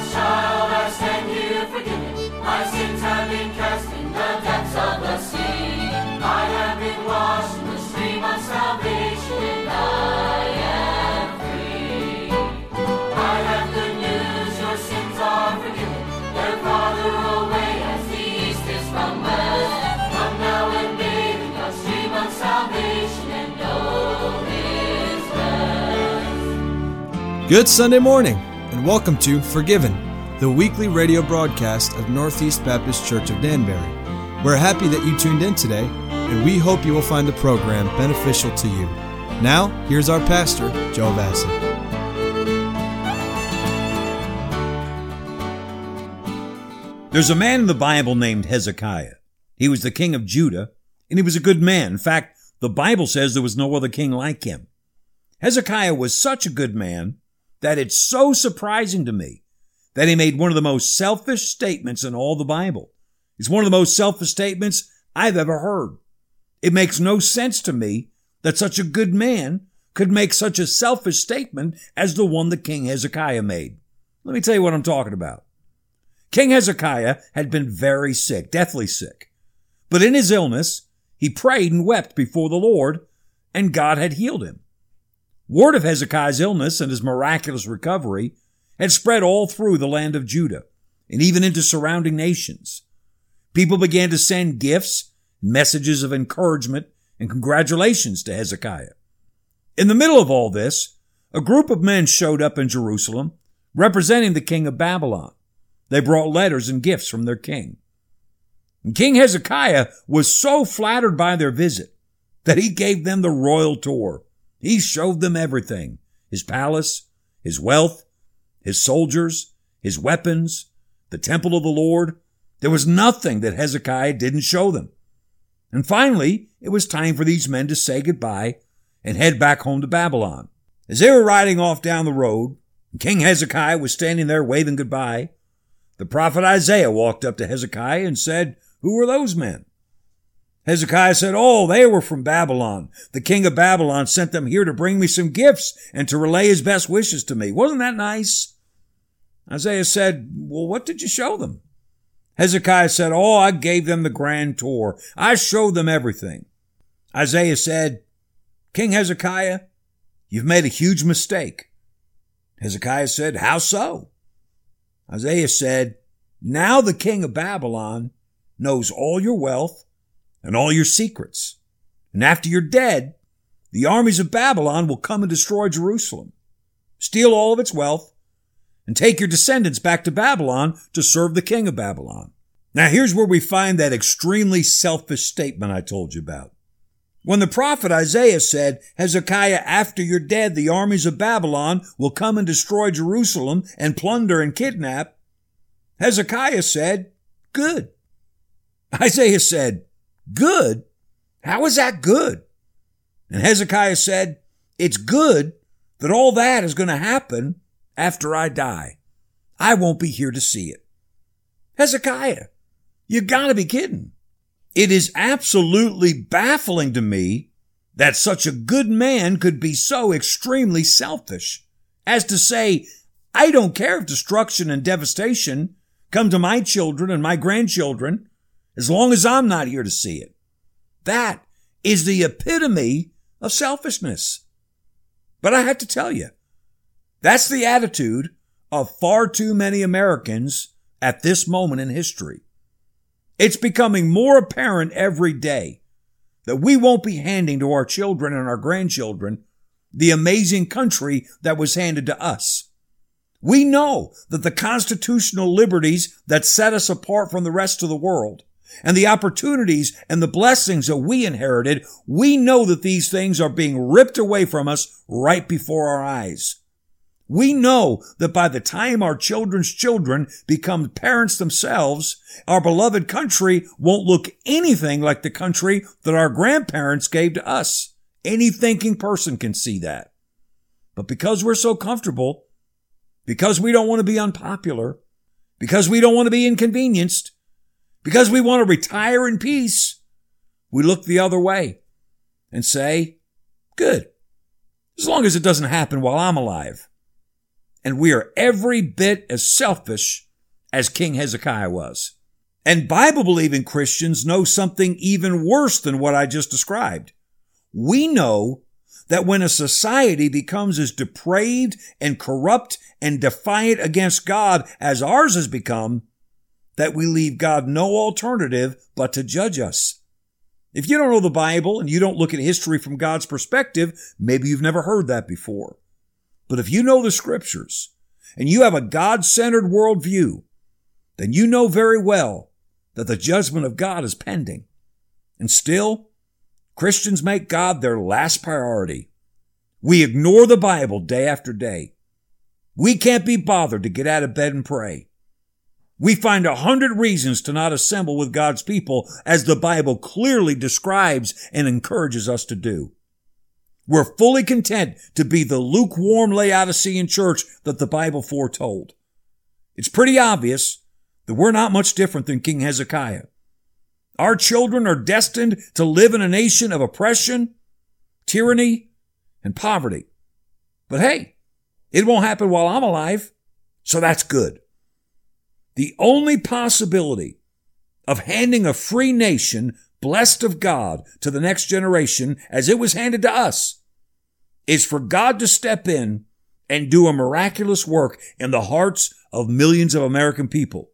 I forgiven. My sins have been cast in the depths of the sea. I have been washed in the stream of salvation, and I am free. I have good news, your sins are forgiven. They're farther away as the east is from west. Come now and bathe in the stream of salvation and know His. Good Sunday morning, and welcome to Forgiven, the weekly radio broadcast of Northeast Baptist Church of Danbury. We're happy that you tuned in today, and we hope you will find the program beneficial to you. Now, here's our pastor, Joe Vassy. There's a man in the Bible named Hezekiah. He was the king of Judah, and he was a good man. In fact, the Bible says there was no other king like him. Hezekiah was such a good man that it's so surprising to me that he made one of the most selfish statements in all the Bible. It's one of the most selfish statements I've ever heard. It makes no sense to me that such a good man could make such a selfish statement as the one that King Hezekiah made. Let me tell you what I'm talking about. King Hezekiah had been very sick, deathly sick. But in his illness, he prayed and wept before the Lord, and God had healed him. Word of Hezekiah's illness and his miraculous recovery had spread all through the land of Judah and even into surrounding nations. People began to send gifts, messages of encouragement, and congratulations to Hezekiah. In the middle of all this, a group of men showed up in Jerusalem representing the king of Babylon. They brought letters and gifts from their king. And King Hezekiah was so flattered by their visit that he gave them the royal tour. He showed them everything his palace, his wealth, his soldiers, his weapons, the temple of the Lord. There was nothing that Hezekiah didn't show them. And finally, it was time for these men to say goodbye and head back home to Babylon. As they were riding off down the road, King Hezekiah was standing there waving goodbye, the prophet Isaiah walked up to Hezekiah and said, Who were those men? Hezekiah said, Oh, they were from Babylon. The king of Babylon sent them here to bring me some gifts and to relay his best wishes to me. Wasn't that nice? Isaiah said, Well, what did you show them? Hezekiah said, Oh, I gave them the grand tour. I showed them everything. Isaiah said, King Hezekiah, you've made a huge mistake. Hezekiah said, How so? Isaiah said, Now the king of Babylon knows all your wealth and all your secrets. And after you're dead, the armies of Babylon will come and destroy Jerusalem, steal all of its wealth, and take your descendants back to Babylon to serve the king of Babylon. Now here's where we find that extremely selfish statement I told you about. When the prophet Isaiah said, Hezekiah, after you're dead, the armies of Babylon will come and destroy Jerusalem and plunder and kidnap, Hezekiah said, good. Isaiah said, good? How is that good? And Hezekiah said, it's good that all that is going to happen after I die. I won't be here to see it. Hezekiah, you gotta be kidding. It is absolutely baffling to me that such a good man could be so extremely selfish as to say, I don't care if destruction and devastation come to my children and my grandchildren as long as I'm not here to see it. That is the epitome of selfishness. But I have to tell you, that's the attitude of far too many Americans at this moment in history. It's becoming more apparent every day that we won't be handing to our children and our grandchildren the amazing country that was handed to us. We know that the constitutional liberties that set us apart from the rest of the world and the opportunities and the blessings that we inherited, we know that these things are being ripped away from us right before our eyes. We know that by the time our children's children become parents themselves, our beloved country won't look anything like the country that our grandparents gave to us. Any thinking person can see that. But because we're so comfortable, because we don't want to be unpopular, because we don't want to be inconvenienced, because we want to retire in peace, we look the other way and say, good, as long as it doesn't happen while I'm alive. and we are every bit as selfish as King Hezekiah was. And Bible believing Christians know something even worse than what I just described. We know that when a society becomes as depraved and corrupt and defiant against God as ours has become, that we leave God no alternative but to judge us. If you don't know the Bible and you don't look at history from God's perspective, maybe you've never heard that before. But if you know the scriptures and you have a God-centered worldview, then you know very well that the judgment of God is pending. And still, Christians make God their last priority. We ignore the Bible day after day. We can't be bothered to get out of bed and pray. We find a hundred reasons to not assemble with God's people as the Bible clearly describes and encourages us to do. We're fully content to be the lukewarm Laodicean church that the Bible foretold. It's pretty obvious that we're not much different than King Hezekiah. Our children are destined to live in a nation of oppression, tyranny, and poverty. But hey, it won't happen while I'm alive, so that's good. The only possibility of handing a free nation blessed of God to the next generation as it was handed to us is for God to step in and do a miraculous work in the hearts of millions of American people.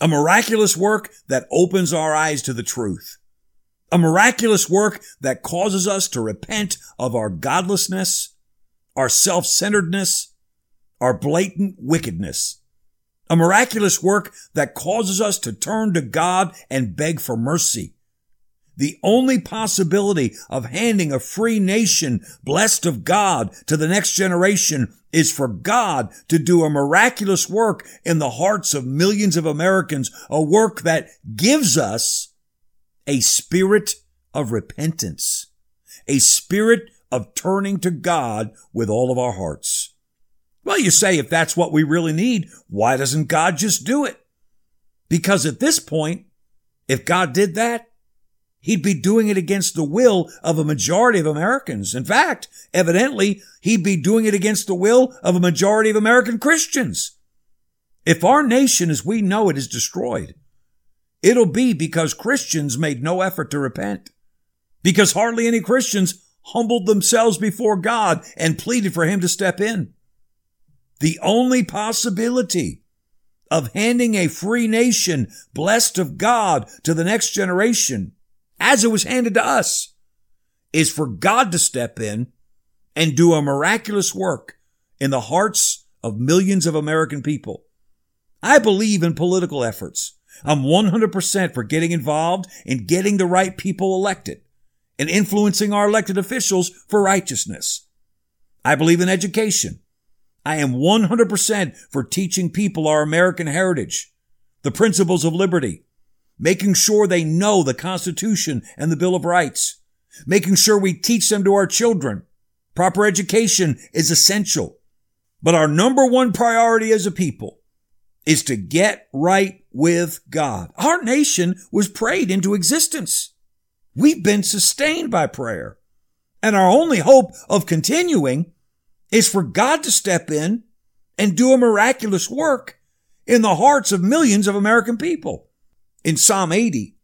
A miraculous work that opens our eyes to the truth. A miraculous work that causes us to repent of our godlessness, our self-centeredness, our blatant wickedness a miraculous work that causes us to turn to God and beg for mercy. The only possibility of handing a free nation blessed of God to the next generation is for God to do a miraculous work in the hearts of millions of Americans, a work that gives us a spirit of repentance, a spirit of turning to God with all of our hearts. Well, you say if that's what we really need, why doesn't God just do it? Because at this point, if God did that, he'd be doing it against the will of a majority of Americans. In fact, evidently, he'd be doing it against the will of a majority of American Christians. If our nation as we know it is destroyed, it'll be because Christians made no effort to repent. Because hardly any Christians humbled themselves before God and pleaded for him to step in. The only possibility of handing a free nation blessed of God to the next generation, as it was handed to us, is for God to step in and do a miraculous work in the hearts of millions of American people. I believe in political efforts. I'm 100% for getting involved in getting the right people elected and influencing our elected officials for righteousness. I believe in education. I am 100% for teaching people our American heritage, the principles of liberty, making sure they know the Constitution and the Bill of Rights, making sure we teach them to our children. Proper education is essential. But our number one priority as a people is to get right with God. Our nation was prayed into existence. We've been sustained by prayer. And our only hope of continuing is for God to step in and do a miraculous work in the hearts of millions of American people. In Psalm 80,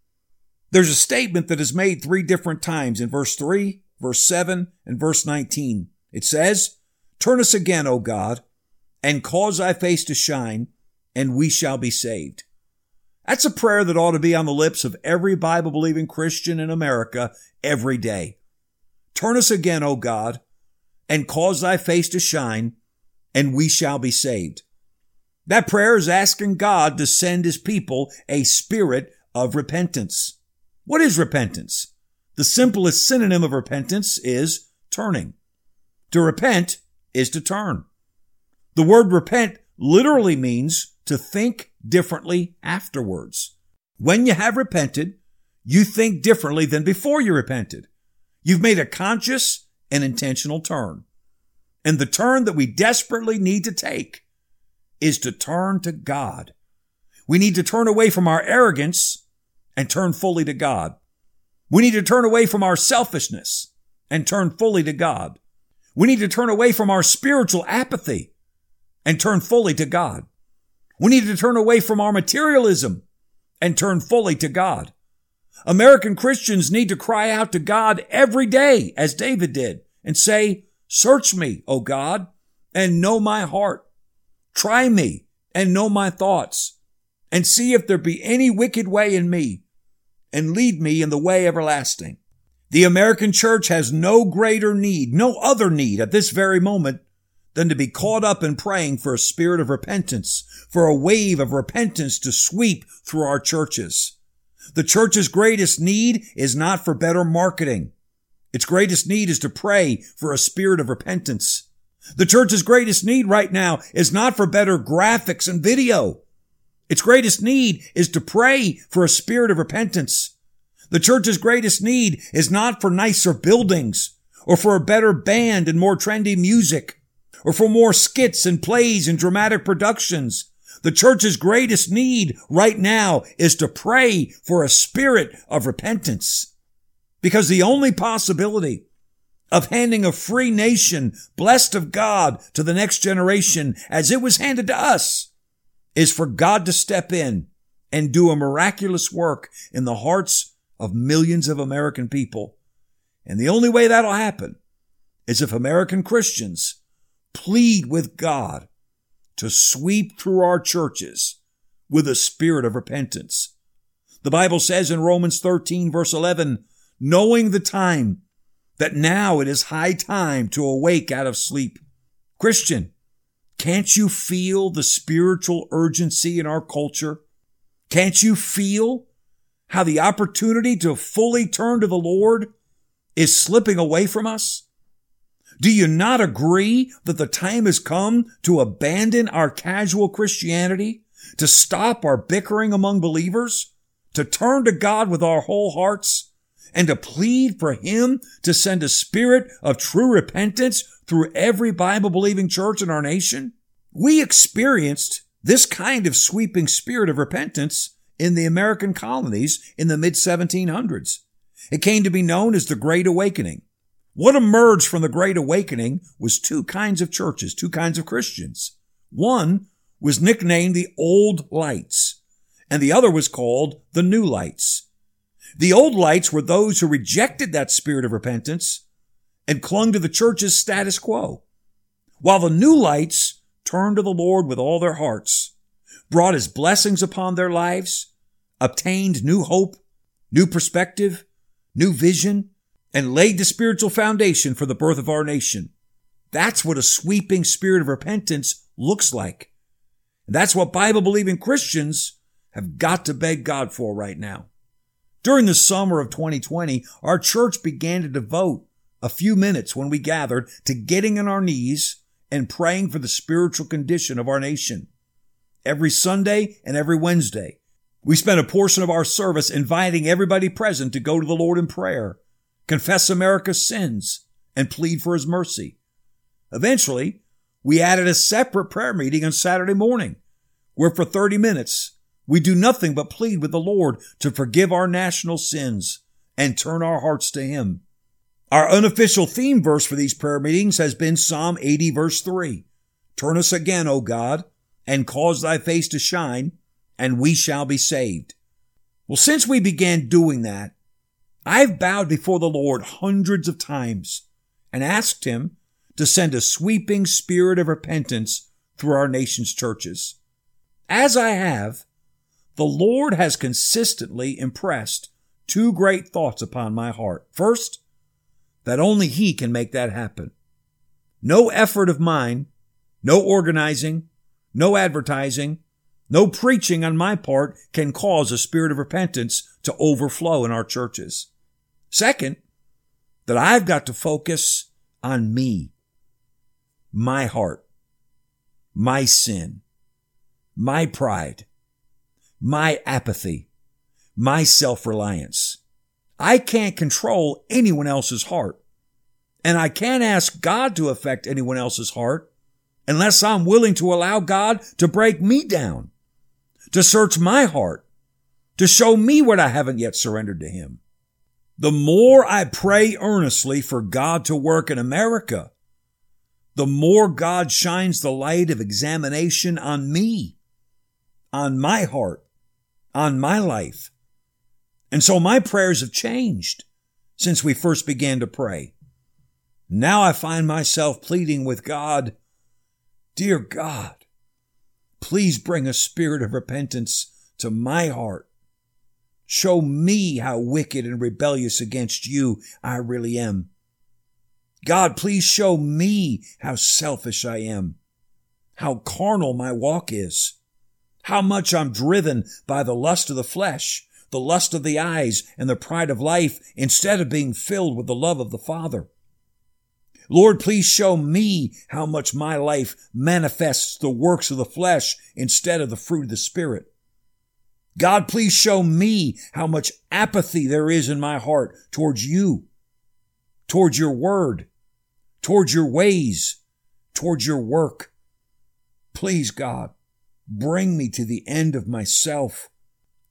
there's a statement that is made three different times in verse 3, verse 7, and verse 19. It says, Turn us again, O God, and cause thy face to shine, and we shall be saved. That's a prayer that ought to be on the lips of every Bible believing Christian in America every day. Turn us again, O God, and cause thy face to shine, and we shall be saved. That prayer is asking God to send his people a spirit of repentance. What is repentance? The simplest synonym of repentance is turning. To repent is to turn. The word repent literally means to think differently afterwards. When you have repented, you think differently than before you repented. You've made a conscious an intentional turn. And the turn that we desperately need to take is to turn to God. We need to turn away from our arrogance and turn fully to God. We need to turn away from our selfishness and turn fully to God. We need to turn away from our spiritual apathy and turn fully to God. We need to turn away from our materialism and turn fully to God. American Christians need to cry out to God every day, as David did, and say, Search me, O God, and know my heart. Try me and know my thoughts, and see if there be any wicked way in me, and lead me in the way everlasting. The American church has no greater need, no other need at this very moment than to be caught up in praying for a spirit of repentance, for a wave of repentance to sweep through our churches. The church's greatest need is not for better marketing. Its greatest need is to pray for a spirit of repentance. The church's greatest need right now is not for better graphics and video. Its greatest need is to pray for a spirit of repentance. The church's greatest need is not for nicer buildings or for a better band and more trendy music or for more skits and plays and dramatic productions. The church's greatest need right now is to pray for a spirit of repentance because the only possibility of handing a free nation blessed of God to the next generation as it was handed to us is for God to step in and do a miraculous work in the hearts of millions of American people. And the only way that'll happen is if American Christians plead with God to sweep through our churches with a spirit of repentance. The Bible says in Romans 13 verse 11, knowing the time that now it is high time to awake out of sleep. Christian, can't you feel the spiritual urgency in our culture? Can't you feel how the opportunity to fully turn to the Lord is slipping away from us? Do you not agree that the time has come to abandon our casual Christianity, to stop our bickering among believers, to turn to God with our whole hearts, and to plead for Him to send a spirit of true repentance through every Bible believing church in our nation? We experienced this kind of sweeping spirit of repentance in the American colonies in the mid 1700s. It came to be known as the Great Awakening. What emerged from the Great Awakening was two kinds of churches, two kinds of Christians. One was nicknamed the Old Lights, and the other was called the New Lights. The Old Lights were those who rejected that spirit of repentance and clung to the church's status quo, while the New Lights turned to the Lord with all their hearts, brought his blessings upon their lives, obtained new hope, new perspective, new vision, and laid the spiritual foundation for the birth of our nation. That's what a sweeping spirit of repentance looks like. And that's what Bible believing Christians have got to beg God for right now. During the summer of 2020, our church began to devote a few minutes when we gathered to getting on our knees and praying for the spiritual condition of our nation. Every Sunday and every Wednesday, we spent a portion of our service inviting everybody present to go to the Lord in prayer confess America's sins, and plead for his mercy. Eventually, we added a separate prayer meeting on Saturday morning, where for 30 minutes, we do nothing but plead with the Lord to forgive our national sins and turn our hearts to him. Our unofficial theme verse for these prayer meetings has been Psalm 80 verse 3. Turn us again, O God, and cause thy face to shine, and we shall be saved. Well, since we began doing that, I've bowed before the Lord hundreds of times and asked Him to send a sweeping spirit of repentance through our nation's churches. As I have, the Lord has consistently impressed two great thoughts upon my heart. First, that only He can make that happen. No effort of mine, no organizing, no advertising, no preaching on my part can cause a spirit of repentance to overflow in our churches. Second, that I've got to focus on me, my heart, my sin, my pride, my apathy, my self-reliance. I can't control anyone else's heart. And I can't ask God to affect anyone else's heart unless I'm willing to allow God to break me down, to search my heart, to show me what I haven't yet surrendered to Him. The more I pray earnestly for God to work in America, the more God shines the light of examination on me, on my heart, on my life. And so my prayers have changed since we first began to pray. Now I find myself pleading with God, Dear God, please bring a spirit of repentance to my heart. Show me how wicked and rebellious against you I really am. God, please show me how selfish I am, how carnal my walk is, how much I'm driven by the lust of the flesh, the lust of the eyes, and the pride of life instead of being filled with the love of the Father. Lord, please show me how much my life manifests the works of the flesh instead of the fruit of the Spirit. God, please show me how much apathy there is in my heart towards you, towards your word, towards your ways, towards your work. Please, God, bring me to the end of myself.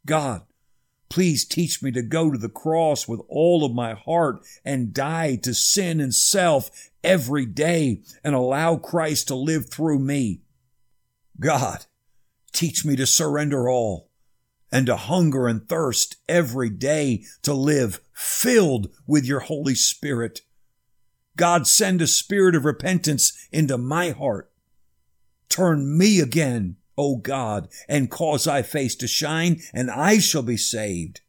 God, Please teach me to go to the cross with all of my heart and die to sin and self every day and allow Christ to live through me. God, teach me to surrender all and to hunger and thirst every day to live filled with your Holy Spirit. God, send a spirit of repentance into my heart. Turn me again O God, and cause thy face to shine, and I shall be saved.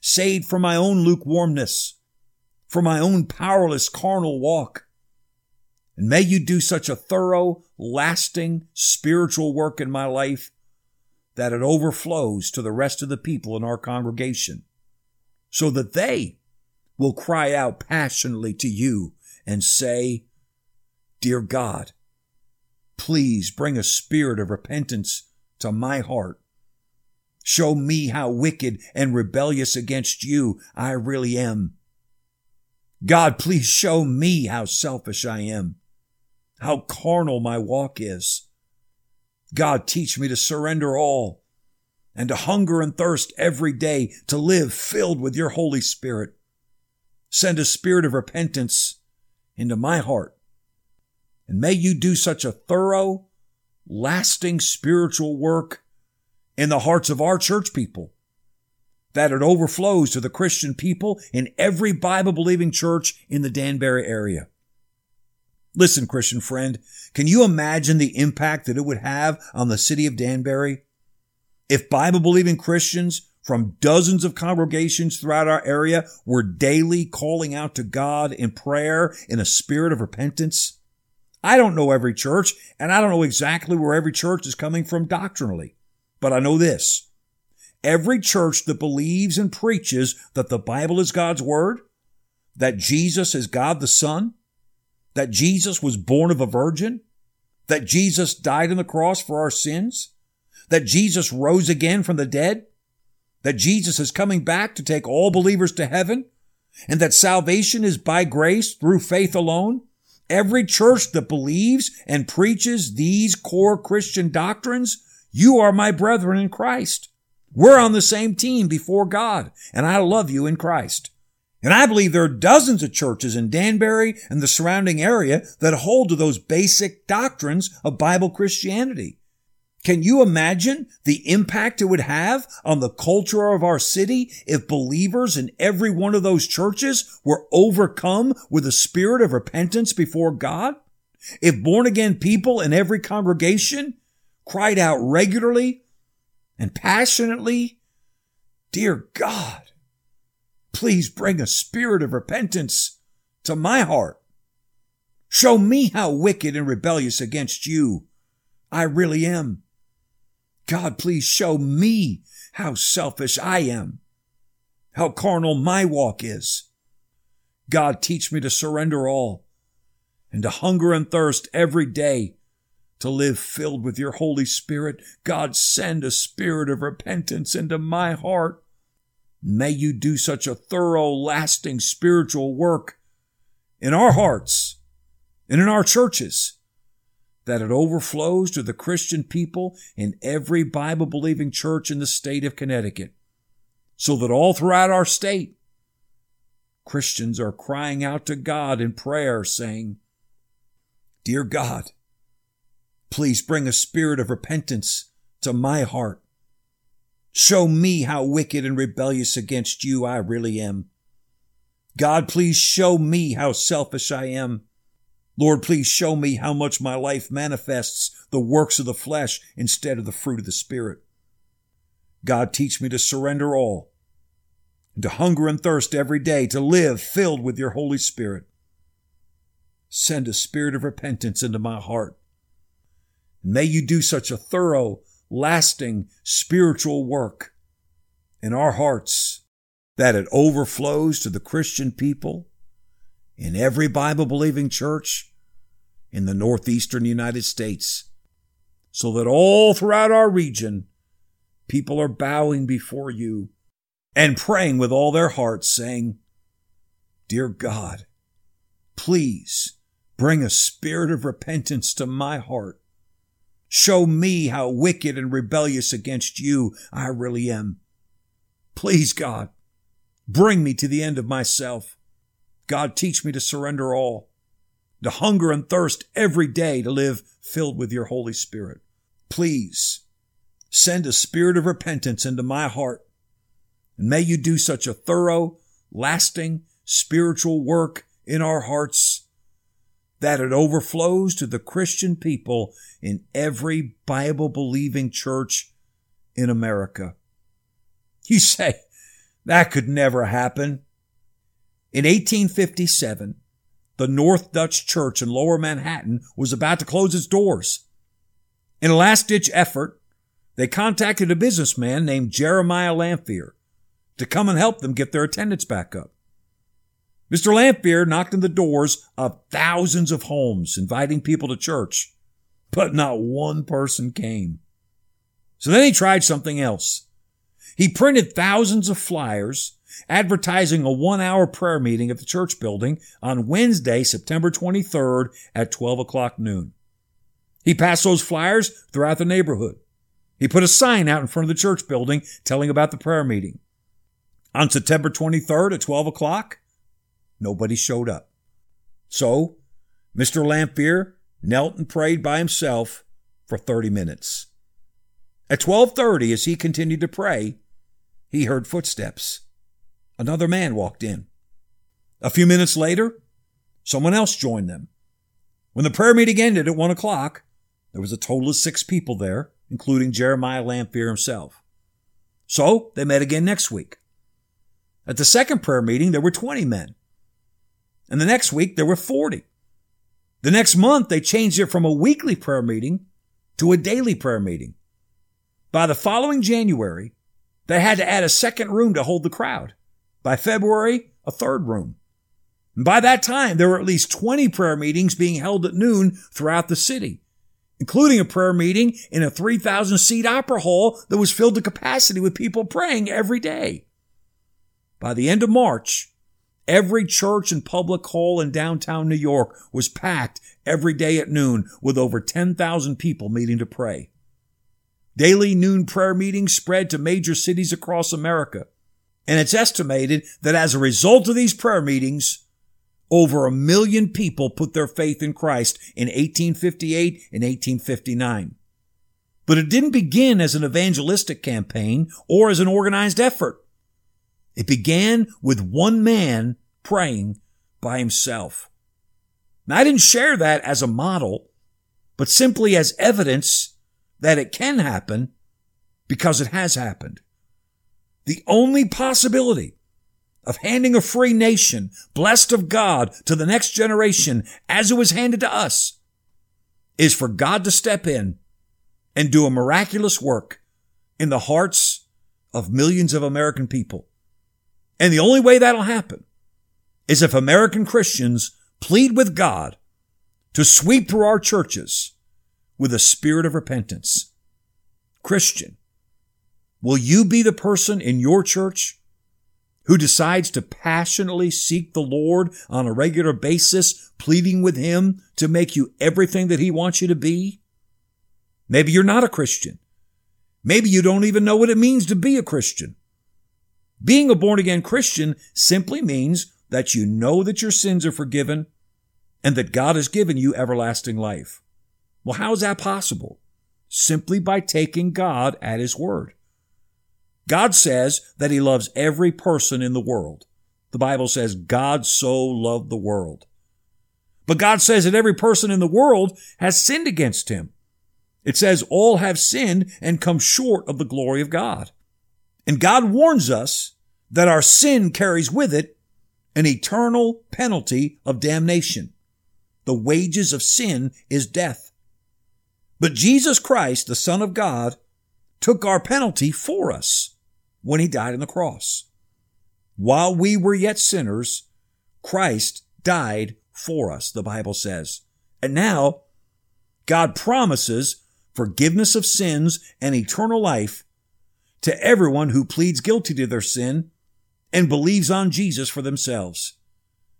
Saved from my own lukewarmness, from my own powerless carnal walk. And may you do such a thorough, lasting spiritual work in my life that it overflows to the rest of the people in our congregation, so that they will cry out passionately to you and say, Dear God, Please bring a spirit of repentance to my heart. Show me how wicked and rebellious against you I really am. God, please show me how selfish I am, how carnal my walk is. God, teach me to surrender all and to hunger and thirst every day to live filled with your Holy Spirit. Send a spirit of repentance into my heart and may you do such a thorough, lasting spiritual work in the hearts of our church people that it overflows to the Christian people in every Bible believing church in the Danbury area. Listen, Christian friend, can you imagine the impact that it would have on the city of Danbury if Bible believing Christians from dozens of congregations throughout our area were daily calling out to God in prayer in a spirit of repentance? I don't know every church, and I don't know exactly where every church is coming from doctrinally. But I know this. Every church that believes and preaches that the Bible is God's Word, that Jesus is God the Son, that Jesus was born of a virgin, that Jesus died on the cross for our sins, that Jesus rose again from the dead, that Jesus is coming back to take all believers to heaven, and that salvation is by grace through faith alone, Every church that believes and preaches these core Christian doctrines, you are my brethren in Christ. We're on the same team before God, and I love you in Christ. And I believe there are dozens of churches in Danbury and the surrounding area that hold to those basic doctrines of Bible Christianity. Can you imagine the impact it would have on the culture of our city if believers in every one of those churches were overcome with a spirit of repentance before God? If born again people in every congregation cried out regularly and passionately, Dear God, please bring a spirit of repentance to my heart. Show me how wicked and rebellious against you I really am. God, please show me how selfish I am, how carnal my walk is. God, teach me to surrender all and to hunger and thirst every day to live filled with your Holy Spirit. God, send a spirit of repentance into my heart. May you do such a thorough, lasting spiritual work in our hearts and in our churches that it overflows to the Christian people in every Bible believing church in the state of Connecticut, so that all throughout our state, Christians are crying out to God in prayer, saying, Dear God, please bring a spirit of repentance to my heart. Show me how wicked and rebellious against you I really am. God, please show me how selfish I am. Lord, please show me how much my life manifests the works of the flesh instead of the fruit of the Spirit. God, teach me to surrender all and to hunger and thirst every day to live filled with your Holy Spirit. Send a spirit of repentance into my heart. May you do such a thorough, lasting spiritual work in our hearts that it overflows to the Christian people in every Bible believing church in the northeastern United States, so that all throughout our region, people are bowing before you and praying with all their hearts, saying, Dear God, please bring a spirit of repentance to my heart. Show me how wicked and rebellious against you I really am. Please, God, bring me to the end of myself. God, teach me to surrender all, to hunger and thirst every day to live filled with your Holy Spirit. Please send a spirit of repentance into my heart and may you do such a thorough, lasting, spiritual work in our hearts that it overflows to the Christian people in every Bible believing church in America. You say, that could never happen. In 1857, the North Dutch Church in Lower Manhattan was about to close its doors. In a last ditch effort, they contacted a businessman named Jeremiah Lanphier to come and help them get their attendance back up. Mr. Lanphier knocked on the doors of thousands of homes, inviting people to church, but not one person came. So then he tried something else. He printed thousands of flyers advertising a one hour prayer meeting at the church building on Wednesday, September 23rd at 12 o'clock noon. He passed those flyers throughout the neighborhood. He put a sign out in front of the church building telling about the prayer meeting. On September 23rd at 12 o'clock, nobody showed up. So, Mr. Lanphier knelt and prayed by himself for 30 minutes. At 12:30 as he continued to pray, he heard footsteps. Another man walked in. A few minutes later, someone else joined them. When the prayer meeting ended at one o'clock, there was a total of six people there, including Jeremiah Lanphier himself. So they met again next week. At the second prayer meeting, there were 20 men. And the next week, there were 40. The next month, they changed it from a weekly prayer meeting to a daily prayer meeting. By the following January, they had to add a second room to hold the crowd. By February, a third room. And by that time, there were at least 20 prayer meetings being held at noon throughout the city, including a prayer meeting in a 3,000 seat opera hall that was filled to capacity with people praying every day. By the end of March, every church and public hall in downtown New York was packed every day at noon with over 10,000 people meeting to pray. Daily noon prayer meetings spread to major cities across America. And it's estimated that as a result of these prayer meetings, over a million people put their faith in Christ in 1858 and 1859. But it didn't begin as an evangelistic campaign or as an organized effort. It began with one man praying by himself. Now, I didn't share that as a model, but simply as evidence that it can happen because it has happened. The only possibility of handing a free nation, blessed of God, to the next generation as it was handed to us is for God to step in and do a miraculous work in the hearts of millions of American people. And the only way that'll happen is if American Christians plead with God to sweep through our churches with a spirit of repentance. Christian, will you be the person in your church who decides to passionately seek the Lord on a regular basis, pleading with Him to make you everything that He wants you to be? Maybe you're not a Christian. Maybe you don't even know what it means to be a Christian. Being a born again Christian simply means that you know that your sins are forgiven and that God has given you everlasting life. Well, how is that possible? Simply by taking God at His word. God says that He loves every person in the world. The Bible says God so loved the world. But God says that every person in the world has sinned against Him. It says all have sinned and come short of the glory of God. And God warns us that our sin carries with it an eternal penalty of damnation. The wages of sin is death. But Jesus Christ, the Son of God, took our penalty for us when he died on the cross. While we were yet sinners, Christ died for us, the Bible says. And now God promises forgiveness of sins and eternal life to everyone who pleads guilty to their sin and believes on Jesus for themselves.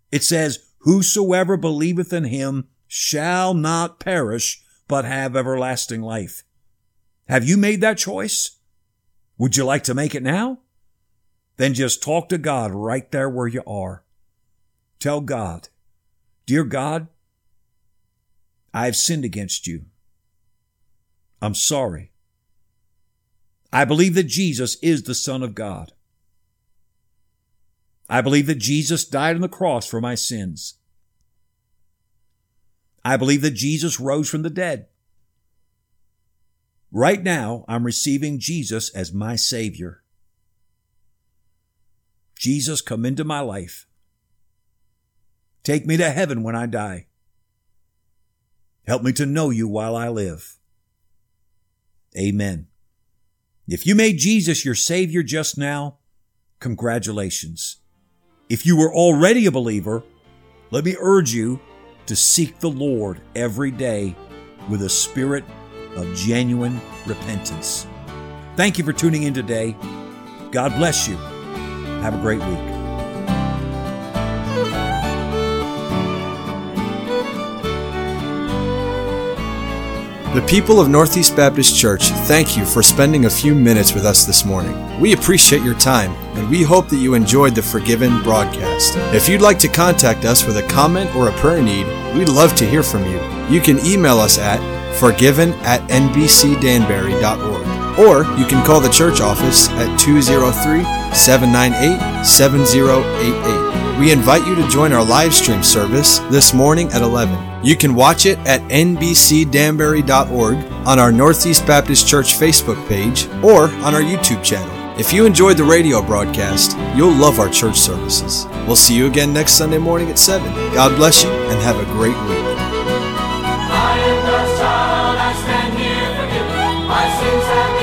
It says, Whosoever believeth in him shall not perish, but have everlasting life. Have you made that choice? Would you like to make it now? Then just talk to God right there where you are. Tell God, Dear God, I have sinned against you. I'm sorry. I believe that Jesus is the Son of God. I believe that Jesus died on the cross for my sins. I believe that Jesus rose from the dead. Right now, I'm receiving Jesus as my Savior. Jesus, come into my life. Take me to heaven when I die. Help me to know you while I live. Amen. If you made Jesus your Savior just now, congratulations. If you were already a believer, let me urge you to seek the Lord every day with a spirit of genuine repentance. Thank you for tuning in today. God bless you. Have a great week. The people of Northeast Baptist Church thank you for spending a few minutes with us this morning. We appreciate your time and we hope that you enjoyed the Forgiven broadcast. If you'd like to contact us with a comment or a prayer need, we'd love to hear from you. You can email us at forgiven at nbcdanbury.org or you can call the church office at 203 798 7088. We invite you to join our live stream service this morning at 11. You can watch it at nbcdanbury.org on our Northeast Baptist Church Facebook page or on our YouTube channel. If you enjoyed the radio broadcast, you'll love our church services. We'll see you again next Sunday morning at 7. God bless you and have a great week. I am God's child, I stand here forgiven. My sins have